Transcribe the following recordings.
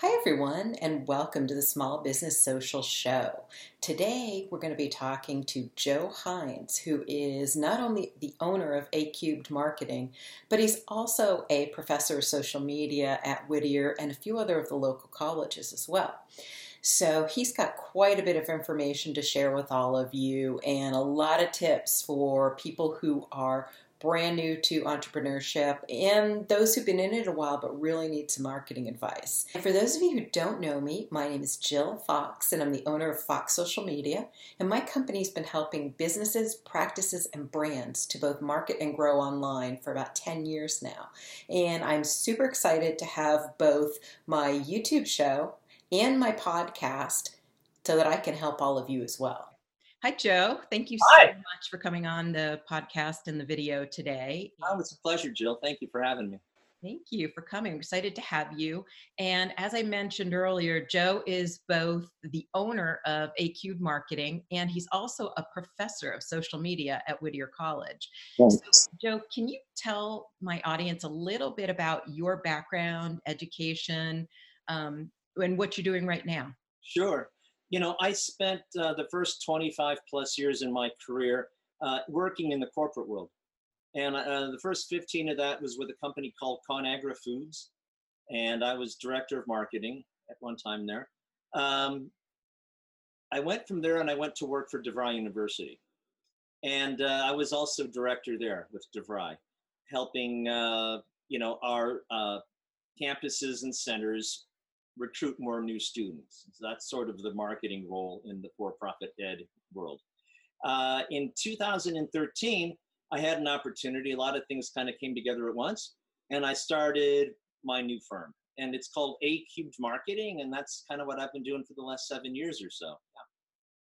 Hi, everyone, and welcome to the Small Business Social Show. Today, we're going to be talking to Joe Hines, who is not only the owner of A Cubed Marketing, but he's also a professor of social media at Whittier and a few other of the local colleges as well. So, he's got quite a bit of information to share with all of you and a lot of tips for people who are brand new to entrepreneurship and those who've been in it a while but really need some marketing advice. And for those of you who don't know me, my name is Jill Fox and I'm the owner of Fox Social Media. And my company's been helping businesses, practices, and brands to both market and grow online for about 10 years now. And I'm super excited to have both my YouTube show and my podcast so that I can help all of you as well. Hi, Joe. Thank you so much for coming on the podcast and the video today. Oh, it's a pleasure, Jill. Thank you for having me. Thank you for coming. I'm excited to have you. And as I mentioned earlier, Joe is both the owner of A Cubed Marketing and he's also a professor of social media at Whittier College. So, Joe, can you tell my audience a little bit about your background, education, um, and what you're doing right now? Sure you know, I spent uh, the first 25 plus years in my career uh, working in the corporate world. And uh, the first 15 of that was with a company called ConAgra Foods. And I was director of marketing at one time there. Um, I went from there and I went to work for DeVry University. And uh, I was also director there with DeVry, helping, uh, you know, our uh, campuses and centers recruit more new students. So that's sort of the marketing role in the for-profit ed world. Uh, in 2013, I had an opportunity. A lot of things kind of came together at once, and I started my new firm. And it's called A Cubed Marketing, and that's kind of what I've been doing for the last seven years or so.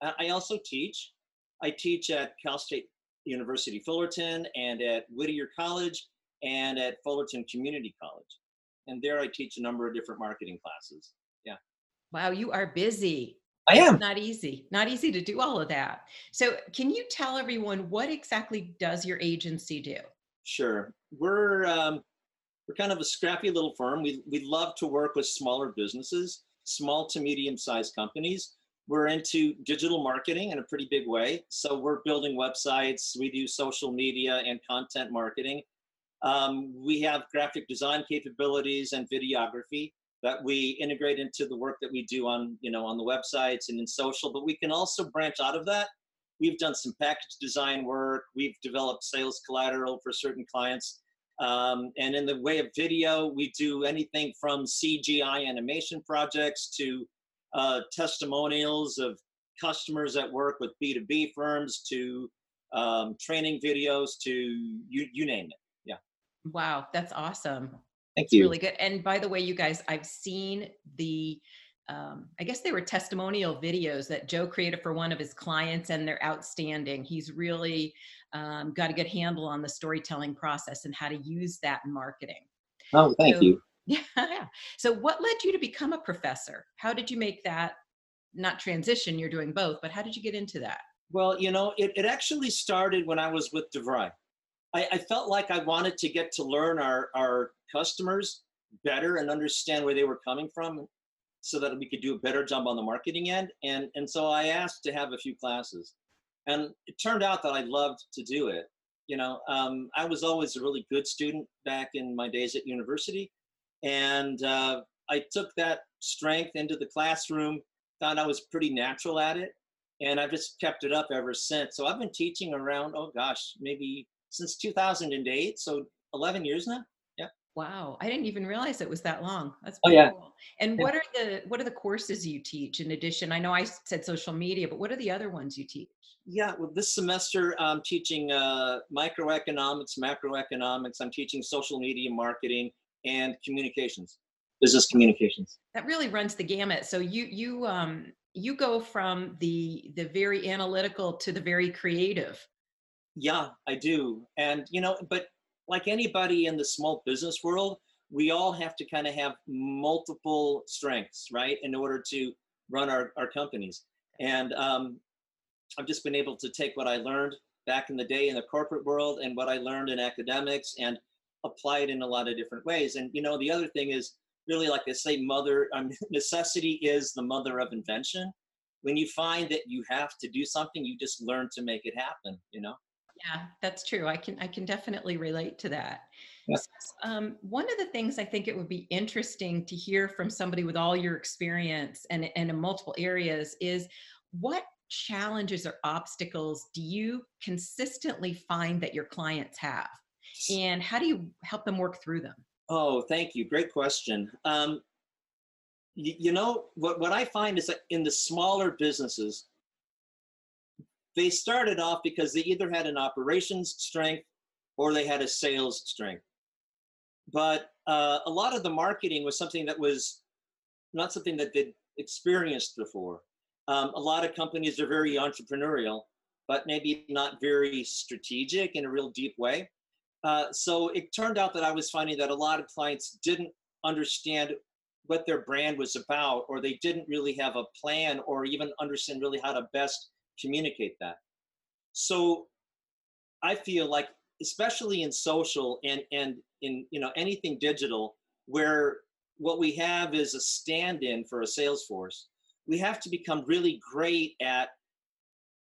Yeah. I also teach. I teach at Cal State University Fullerton and at Whittier College and at Fullerton Community College and there I teach a number of different marketing classes. Yeah. Wow, you are busy. I am. It's not easy. Not easy to do all of that. So, can you tell everyone what exactly does your agency do? Sure. We're um, we're kind of a scrappy little firm. We we love to work with smaller businesses, small to medium sized companies. We're into digital marketing in a pretty big way. So we're building websites. We do social media and content marketing. Um, we have graphic design capabilities and videography that we integrate into the work that we do on, you know, on the websites and in social, but we can also branch out of that. We've done some package design work. We've developed sales collateral for certain clients. Um, and in the way of video, we do anything from CGI animation projects to uh, testimonials of customers that work with B2B firms to um, training videos to you, you name it. Wow, that's awesome. Thank it's you. Really good. And by the way, you guys, I've seen the um, I guess they were testimonial videos that Joe created for one of his clients, and they're outstanding. He's really um, got a good handle on the storytelling process and how to use that in marketing. Oh, thank so, you. Yeah. So, what led you to become a professor? How did you make that not transition? You're doing both, but how did you get into that? Well, you know, it, it actually started when I was with DeVry. I, I felt like I wanted to get to learn our, our customers better and understand where they were coming from so that we could do a better job on the marketing end. And, and so I asked to have a few classes. And it turned out that I loved to do it. You know, um, I was always a really good student back in my days at university. And uh, I took that strength into the classroom, found I was pretty natural at it. And I've just kept it up ever since. So I've been teaching around, oh gosh, maybe since 2008, so 11 years now. Yeah. Wow, I didn't even realize it was that long. That's oh yeah. Cool. And what are the what are the courses you teach in addition? I know I said social media, but what are the other ones you teach? Yeah, well, this semester I'm teaching uh, microeconomics, macroeconomics. I'm teaching social media marketing and communications, business communications. That really runs the gamut. So you you um you go from the the very analytical to the very creative yeah, I do. And, you know, but like anybody in the small business world, we all have to kind of have multiple strengths, right, in order to run our, our companies. And um, I've just been able to take what I learned back in the day in the corporate world and what I learned in academics and apply it in a lot of different ways. And, you know, the other thing is really like I say mother um, necessity is the mother of invention when you find that you have to do something you just learn to make it happen you know yeah that's true i can i can definitely relate to that yeah. um, one of the things i think it would be interesting to hear from somebody with all your experience and, and in multiple areas is what challenges or obstacles do you consistently find that your clients have and how do you help them work through them Oh, thank you. Great question. Um, you, you know, what, what I find is that in the smaller businesses, they started off because they either had an operations strength or they had a sales strength. But uh, a lot of the marketing was something that was not something that they'd experienced before. Um, a lot of companies are very entrepreneurial, but maybe not very strategic in a real deep way. Uh, so it turned out that I was finding that a lot of clients didn't understand what their brand was about, or they didn't really have a plan or even understand really how to best communicate that. So I feel like, especially in social and, and in you know anything digital, where what we have is a stand-in for a sales force, we have to become really great at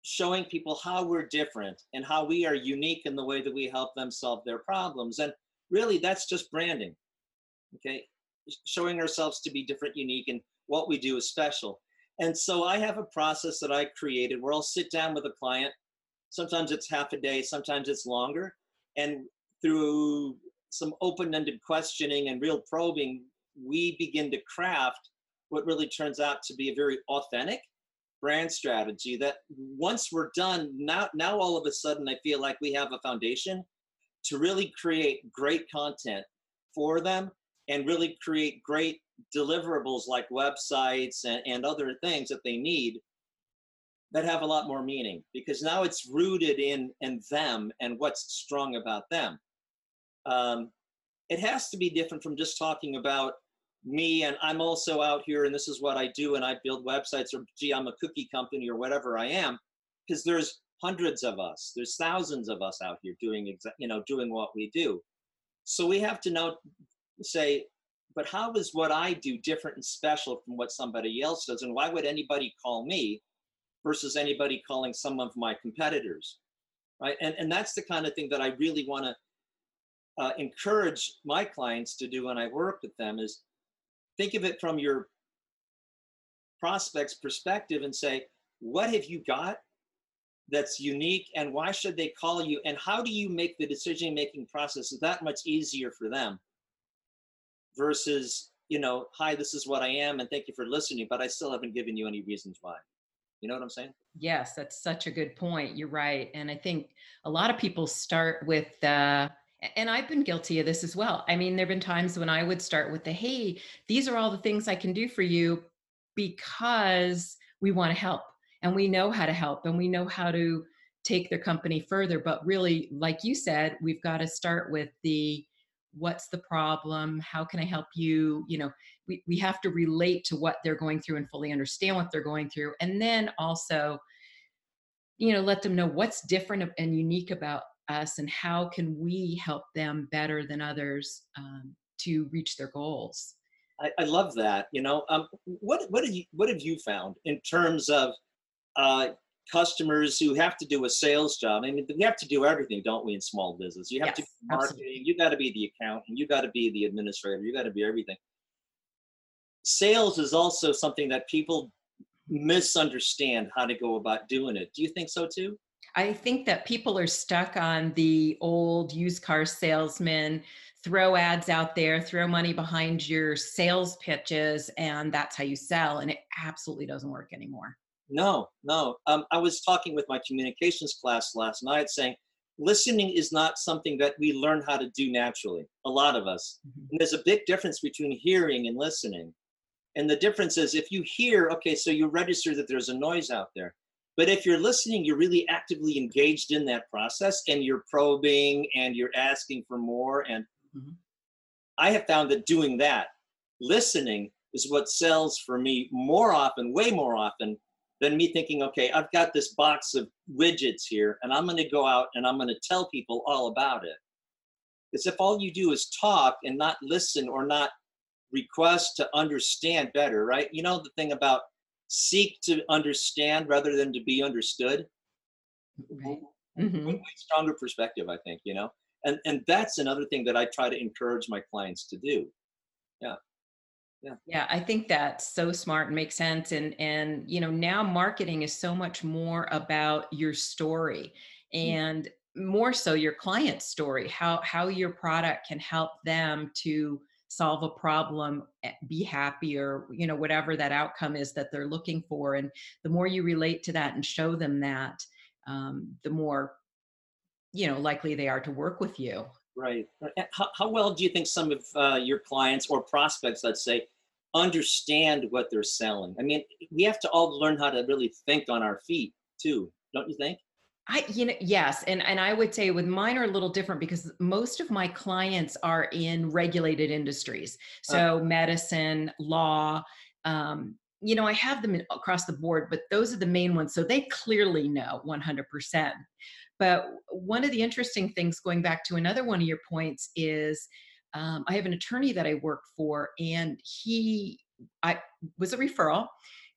showing people how we're different and how we are unique in the way that we help them solve their problems. And really, that's just branding. Okay, showing ourselves to be different, unique, and what we do is special. And so I have a process that I created where I'll sit down with a client. Sometimes it's half a day, sometimes it's longer. And through some open ended questioning and real probing, we begin to craft what really turns out to be a very authentic brand strategy that once we're done now now all of a sudden i feel like we have a foundation to really create great content for them and really create great deliverables like websites and, and other things that they need that have a lot more meaning because now it's rooted in in them and what's strong about them. Um, it has to be different from just talking about me and I'm also out here and this is what I do and I build websites or gee I'm a cookie company or whatever I am because there's hundreds of us there's thousands of us out here doing exa- you know doing what we do. So we have to know say but how is what I do different and special from what somebody else does? And why would anybody call me versus anybody calling some of my competitors right? And and that's the kind of thing that I really want to uh, encourage my clients to do when I work with them is think of it from your prospect's perspective and say, what have you got that's unique and why should they call you? And how do you make the decision making process that much easier for them versus, you know, hi, this is what I am and thank you for listening, but I still haven't given you any reasons why. You know what I'm saying? Yes, that's such a good point. You're right. And I think a lot of people start with, the and I've been guilty of this as well. I mean, there have been times when I would start with the, hey, these are all the things I can do for you because we want to help and we know how to help and we know how to take their company further. But really, like you said, we've got to start with the what's the problem? How can I help you? You know, we, we have to relate to what they're going through and fully understand what they're going through. And then also, you know, let them know what's different and unique about us and how can we help them better than others um, to reach their goals I, I love that you know um, what what have you what have you found in terms of uh, customers who have to do a sales job i mean we have to do everything don't we in small business you have yes, to be marketing absolutely. you got to be the accountant you got to be the administrator you got to be everything sales is also something that people misunderstand how to go about doing it do you think so too I think that people are stuck on the old used car salesman, throw ads out there, throw money behind your sales pitches, and that's how you sell. And it absolutely doesn't work anymore. No, no. Um, I was talking with my communications class last night saying listening is not something that we learn how to do naturally, a lot of us. Mm-hmm. And there's a big difference between hearing and listening. And the difference is if you hear, okay, so you register that there's a noise out there. But if you're listening, you're really actively engaged in that process and you're probing and you're asking for more. And mm-hmm. I have found that doing that, listening, is what sells for me more often, way more often than me thinking, okay, I've got this box of widgets here and I'm going to go out and I'm going to tell people all about it. Because if all you do is talk and not listen or not request to understand better, right? You know the thing about seek to understand rather than to be understood. Right. Mm-hmm. Stronger perspective, I think. You know, and and that's another thing that I try to encourage my clients to do. Yeah. Yeah. i think that's so smart and makes sense and and you know now marketing is so much more about your story mm. and more so your client's story how how your product can help them to solve a problem eh, be happier you know whatever that outcome is that they're looking for and the more you relate to that and show them that um, the more you know likely they are to work with you right how, how well do you think some of uh, your clients or prospects let's say understand what they're selling i mean we have to all learn how to really think on our feet too don't you think I, you know, yes. And, and I would say with mine are a little different because most of my clients are in regulated industries. So uh, medicine, law, um, you know, I have them across the board, but those are the main ones. So they clearly know 100%. But one of the interesting things, going back to another one of your points, is um, I have an attorney that I work for, and he I was a referral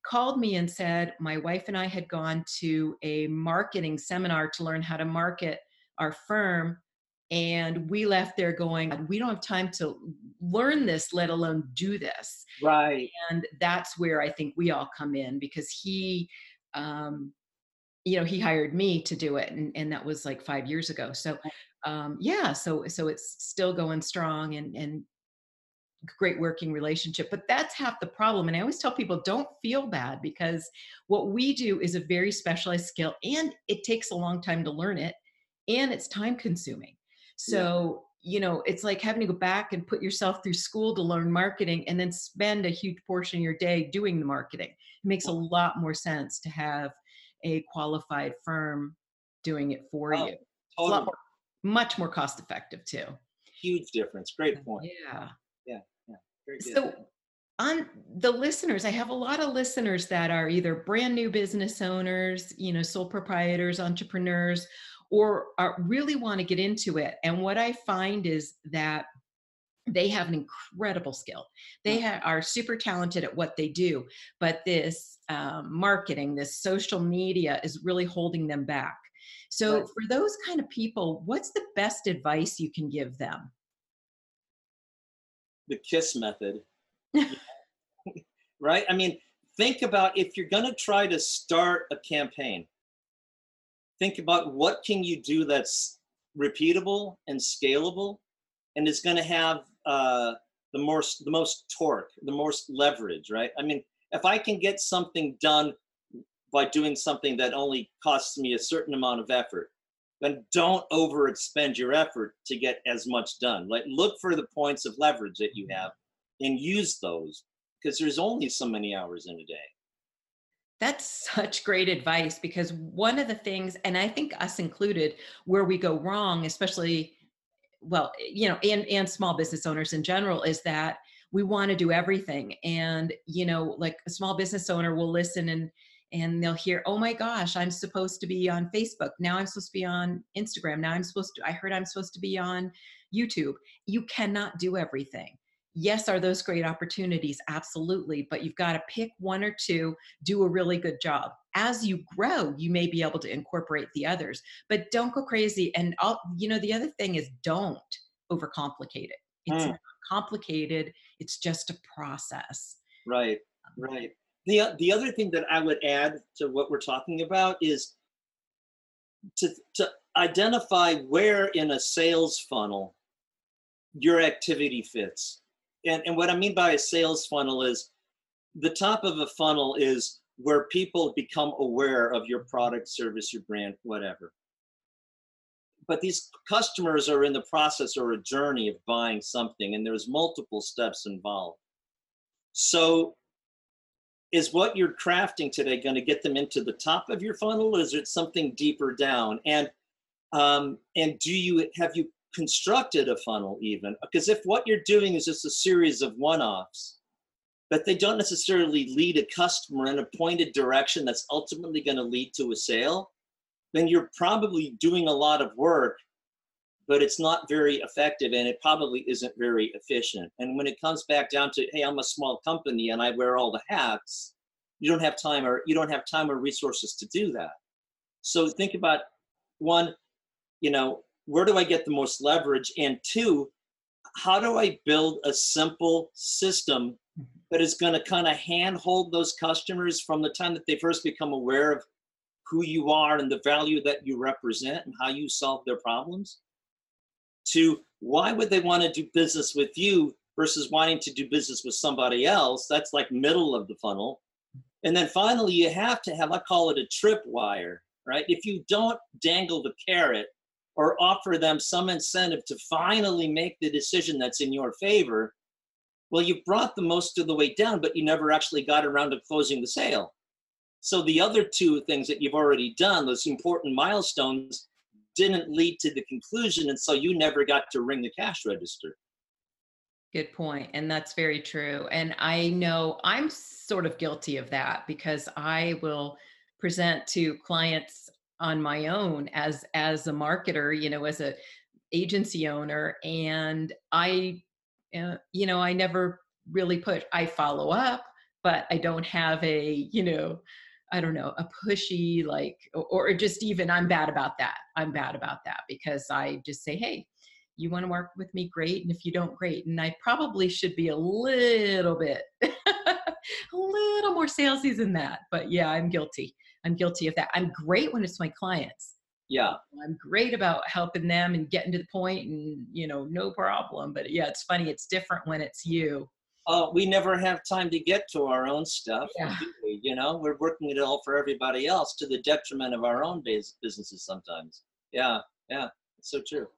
called me and said my wife and I had gone to a marketing seminar to learn how to market our firm and we left there going we don't have time to learn this let alone do this right. And that's where i think we all come in because he um you know he hired me to do it and, and that was like five years ago. So um yeah so so it's still going strong and and great working relationship but that's half the problem and i always tell people don't feel bad because what we do is a very specialized skill and it takes a long time to learn it and it's time consuming. So yeah. you know it's like having to go back and put yourself through school to learn marketing and then spend a huge portion of your day doing the marketing. It makes a lot more sense to have a qualified firm doing it for oh, you. Totally. more, much more cost effective too. Huge difference. Great point. Yeah. Very good. So on the listeners, I have a lot of listeners that are either brand new business owners, you know, sole proprietors, entrepreneurs, or are, really want to get into it. And what I find is that they have an incredible skill. They ha- are super talented at what they do, but this um, marketing, this social media is really holding them back. So, right. for those kind of people, what's the best advice you can give them? the kiss method. right? I mean, think about if you're going to try to start a campaign, think about what can you do that's repeatable and scalable and is going to have uh, the most the most torque, the most leverage, right? I mean, if I can get something done by doing something that only costs me a certain amount of effort, then don't overexpend your effort to get as much done. Like look for the points of leverage that you have and use those because there's only so many hours in a day. That's such great advice because one of the things, and I think us included, where we go wrong, especially, well, you know, and, and small business owners in general, is that we want to do everything. And, you know, like a small business owner will listen and and they'll hear, oh my gosh, I'm supposed to be on Facebook. Now I'm supposed to be on Instagram. Now I'm supposed to, I heard I'm supposed to be on YouTube. You cannot do everything. Yes, are those great opportunities? Absolutely. But you've got to pick one or two, do a really good job. As you grow, you may be able to incorporate the others, but don't go crazy. And I'll, you know, the other thing is don't overcomplicate it. It's mm. complicated, it's just a process. Right, right. The, the other thing that I would add to what we're talking about is to, to identify where in a sales funnel your activity fits. And, and what I mean by a sales funnel is the top of a funnel is where people become aware of your product, service, your brand, whatever. But these customers are in the process or a journey of buying something, and there's multiple steps involved. So is what you're crafting today going to get them into the top of your funnel or is it something deeper down and um, and do you have you constructed a funnel even because if what you're doing is just a series of one-offs but they don't necessarily lead a customer in a pointed direction that's ultimately going to lead to a sale then you're probably doing a lot of work but it's not very effective and it probably isn't very efficient. And when it comes back down to, hey, I'm a small company and I wear all the hats, you don't have time or you don't have time or resources to do that. So think about one, you know, where do I get the most leverage? And two, how do I build a simple system that is going to kind of handhold those customers from the time that they first become aware of who you are and the value that you represent and how you solve their problems? To why would they want to do business with you versus wanting to do business with somebody else? That's like middle of the funnel. And then finally you have to have i call it a tripwire right? If you don't dangle the carrot or offer them some incentive to finally make the decision that's in your favor, well, you brought the most of the way down, but you never actually got around to closing the sale. So the other two things that you've already done, those important milestones, didn't lead to the conclusion. And so you never got to ring the cash register. Good point. And that's very true. And I know I'm sort of guilty of that because I will present to clients on my own as as a marketer you know as a agency owner and i uh, you know i never really put i follow up but i don't have a you know i don't know a pushy like or, or just even i'm bad about that. I'm bad about that because i just say hey you want to work with me? Great and if you don't great. And i probably should be a little bit a little more salesy than that but yeah i'm guilty I'm guilty of that. I'm great when it's my clients. Yeah. I'm great about helping them and getting to the point and, you know, no problem. But yeah, it's funny. It's different when it's you. Oh, we never have time to get to our own stuff. Yeah. You know, we're working it all for everybody else to the detriment of our own businesses sometimes. Yeah. Yeah. It's so true.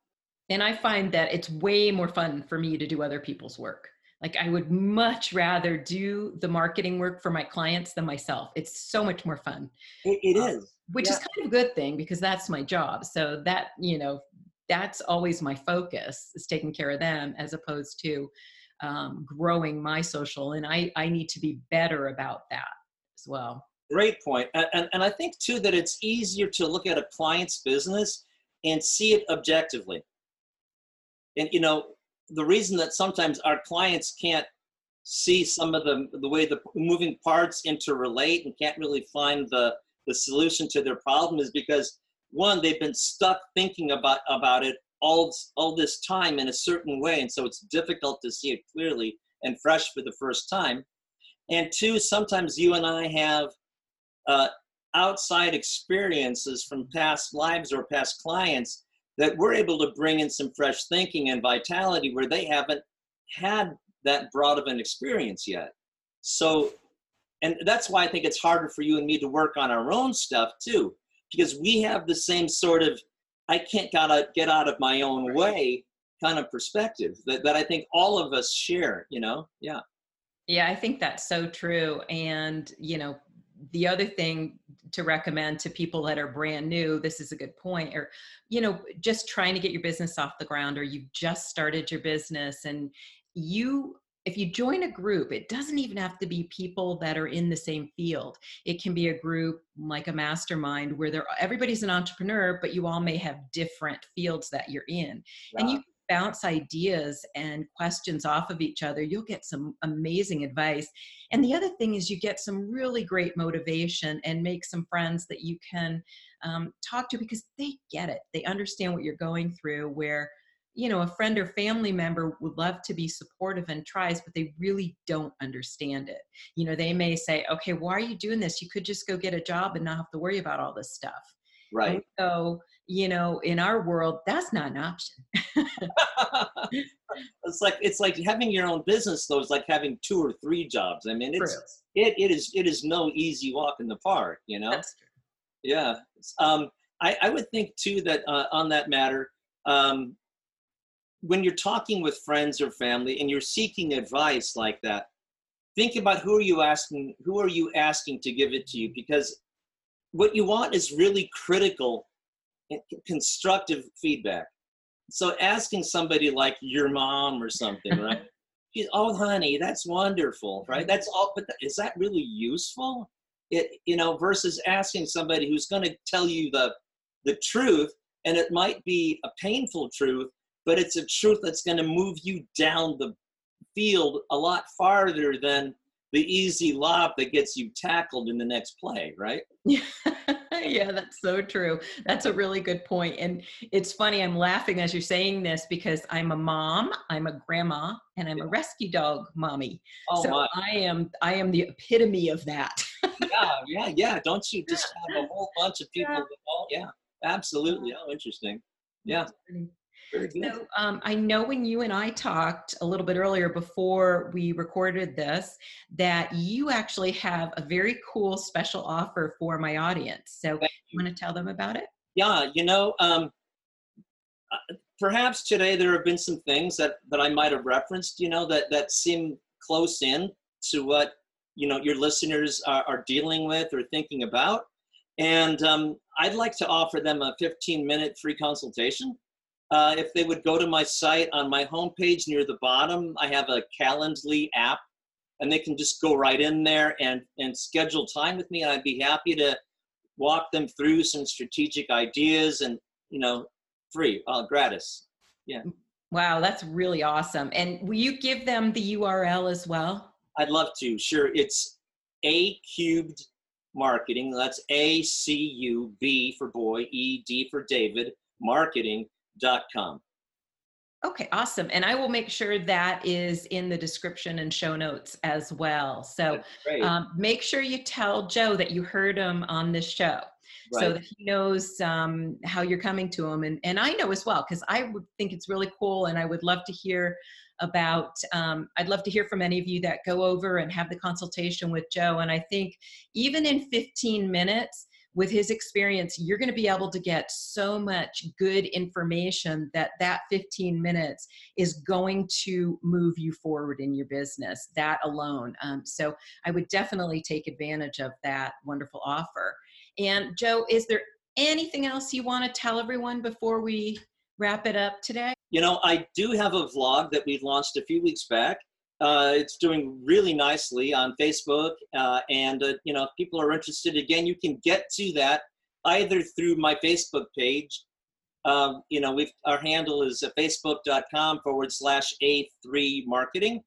And I find that it's way more fun for me to do other people's work. Like I would much rather do the marketing work for my clients than myself. It's so much more fun. it, it um, is, which yeah. is kind of a good thing because that's my job. So that, you know, that's always my focus is taking care of them as opposed to um, growing my social. And I, I need to be better about that as well. Great point. And, and, and I think too that it's easier to look at a client's business and see it objectively. And you know, the reason that sometimes our clients can't see some of the the way the moving parts interrelate and can't really find the the solution to their problem is because one they've been stuck thinking about about it all all this time in a certain way and so it's difficult to see it clearly and fresh for the first time. And two sometimes you and i have uh, outside experiences from past lives or past clients that we're able to bring in some fresh thinking and vitality where they haven't had that broad of an experience yet. So, and that's why I think it's harder for you and me to work on our own stuff too, because we have the same sort of I can't gotta get out of my own way kind of perspective that, that I think all of us share, you know? Yeah. Yeah, I think that's so true. And, you know, the other thing to recommend to people that are brand new this is a good point or you know just trying to get your business off the ground or you've just started your business and you if you join a group it doesn't even have to be people that are in the same field. It can be a group like a mastermind where there everybody's an entrepreneur but you all may have different fields that you're in. And you bounce ideas and questions off of each other, you'll get some amazing advice. And the other thing is, you get some really great motivation and make some friends that you can um, talk to because they get it. They understand what you're going through. Where you know, a friend or family member would love to be supportive and tries, but they really don't understand it. You know, they may say, okay, why are you doing this? You could just go get a job and not have to worry about all this stuff. Right. So you know in our world that's not an option. It's like it's like having your own business though is like having two or three jobs. I mean it's it, it is it is no easy walk in the park you know? Yeah. Um I, I would think too that uh, on that matter um when you're talking with friends or family and you're seeking advice like that think about who are you asking who are you asking to give it to you? Because what you want is really critical constructive feedback. So asking somebody like your mom or something, right? She's oh, honey, that's wonderful, right? That's all, but is that really useful? It, you know, versus asking somebody who's going to tell you the the truth, and it might be a painful truth, but it's a truth that's going to move you down the field a lot farther than the easy lob that gets you tackled in the next play, right? Yeah, that's so true. That's a really good point. And it's funny, I'm laughing as you're saying this because I'm a mom, I'm a grandma, and I'm a rescue dog mommy. Oh, so my. I am I am the epitome of that. yeah, yeah, yeah. Don't you just have a whole bunch of people yeah. yeah, absolutely. Oh, interesting. Yeah. So um, I know when you and I talked a little bit earlier before we recorded this, that you actually have a very cool special offer for my audience. So you. you want to tell them about it? Yeah, you know, um, uh, perhaps today there have been some things that, that I might have referenced, you know, that, that seem close in to what, you know, your listeners are, are dealing with or thinking about. And um, I'd like to offer them a 15 minute free consultation uh, if they would go to my site on my homepage near the bottom, I have a Calendly app, and they can just go right in there and and schedule time with me, and I'd be happy to walk them through some strategic ideas and you know free, uh, gratis. Yeah. Wow, that's really awesome. And will you give them the URL as well? I'd love to. Sure, it's a cubed marketing. That's A C U B for boy, E D for David marketing com. Okay, awesome. And I will make sure that is in the description and show notes as well. So um, make sure you tell Joe that you heard him on this show. Right. So that he knows um, how you're coming to him, and and I know as well because I would think it's really cool, and I would love to hear about. Um, I'd love to hear from any of you that go over and have the consultation with Joe. And I think even in 15 minutes, with his experience you're going to be able to get so much good information that that 15 minutes is going to move you forward in your business that alone. Um, so i would definitely take advantage of that wonderful offer. And joe is there anything else you want to tell everyone before we wrap it up today? You know i do have a vlog that we launched a few weeks back uh, it's doing really nicely on Facebook, uh, and uh, you know, people are interested, again, you can get to that either through my Facebook page. Um, you know, we've our handle is facebook.com forward slash A3 marketing.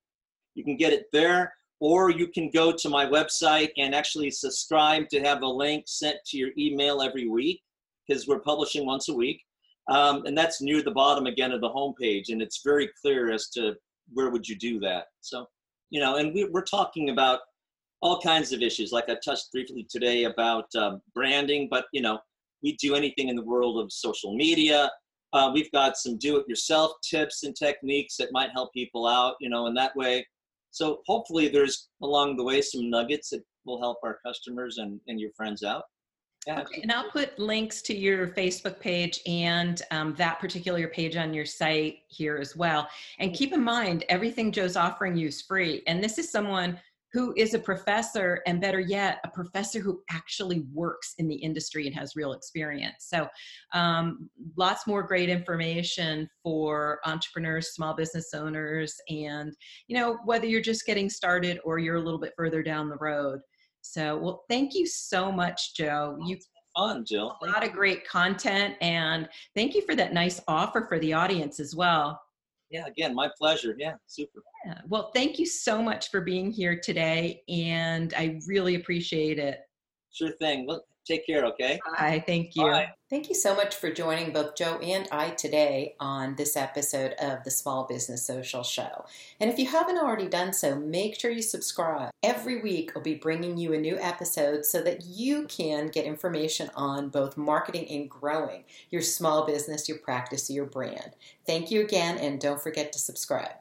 You can get it there, or you can go to my website and actually subscribe to have a link sent to your email every week because we're publishing once a week. Um, and that's near the bottom again of the homepage, and it's very clear as to where would you do that? So, you know, and we, we're talking about all kinds of issues. Like I touched briefly today about um, branding, but you know, we do anything in the world of social media. Uh, we've got some do-it-yourself tips and techniques that might help people out, you know, in that way. So hopefully, there's along the way some nuggets that will help our customers and, and your friends out. Okay, and I'll put links to your Facebook page and um, that particular page on your site here as well. And keep in mind, everything Joe's offering you is free. And this is someone who is a professor, and better yet, a professor who actually works in the industry and has real experience. So, um, lots more great information for entrepreneurs, small business owners, and you know whether you're just getting started or you're a little bit further down the road. So, well, thank you so much, Joe. You fun, Jill. A lot of great content, and thank you for that nice offer for the audience as well. Yeah, again, my pleasure. Yeah, super. Yeah. Well, thank you so much for being here today, and I really appreciate it. Sure thing. Look, Take care, okay? Bye. Thank you. Bye. Thank you so much for joining both Joe and I today on this episode of the Small Business Social Show. And if you haven't already done so, make sure you subscribe. Every week, I'll be bringing you a new episode so that you can get information on both marketing and growing your small business, your practice, your brand. Thank you again, and don't forget to subscribe.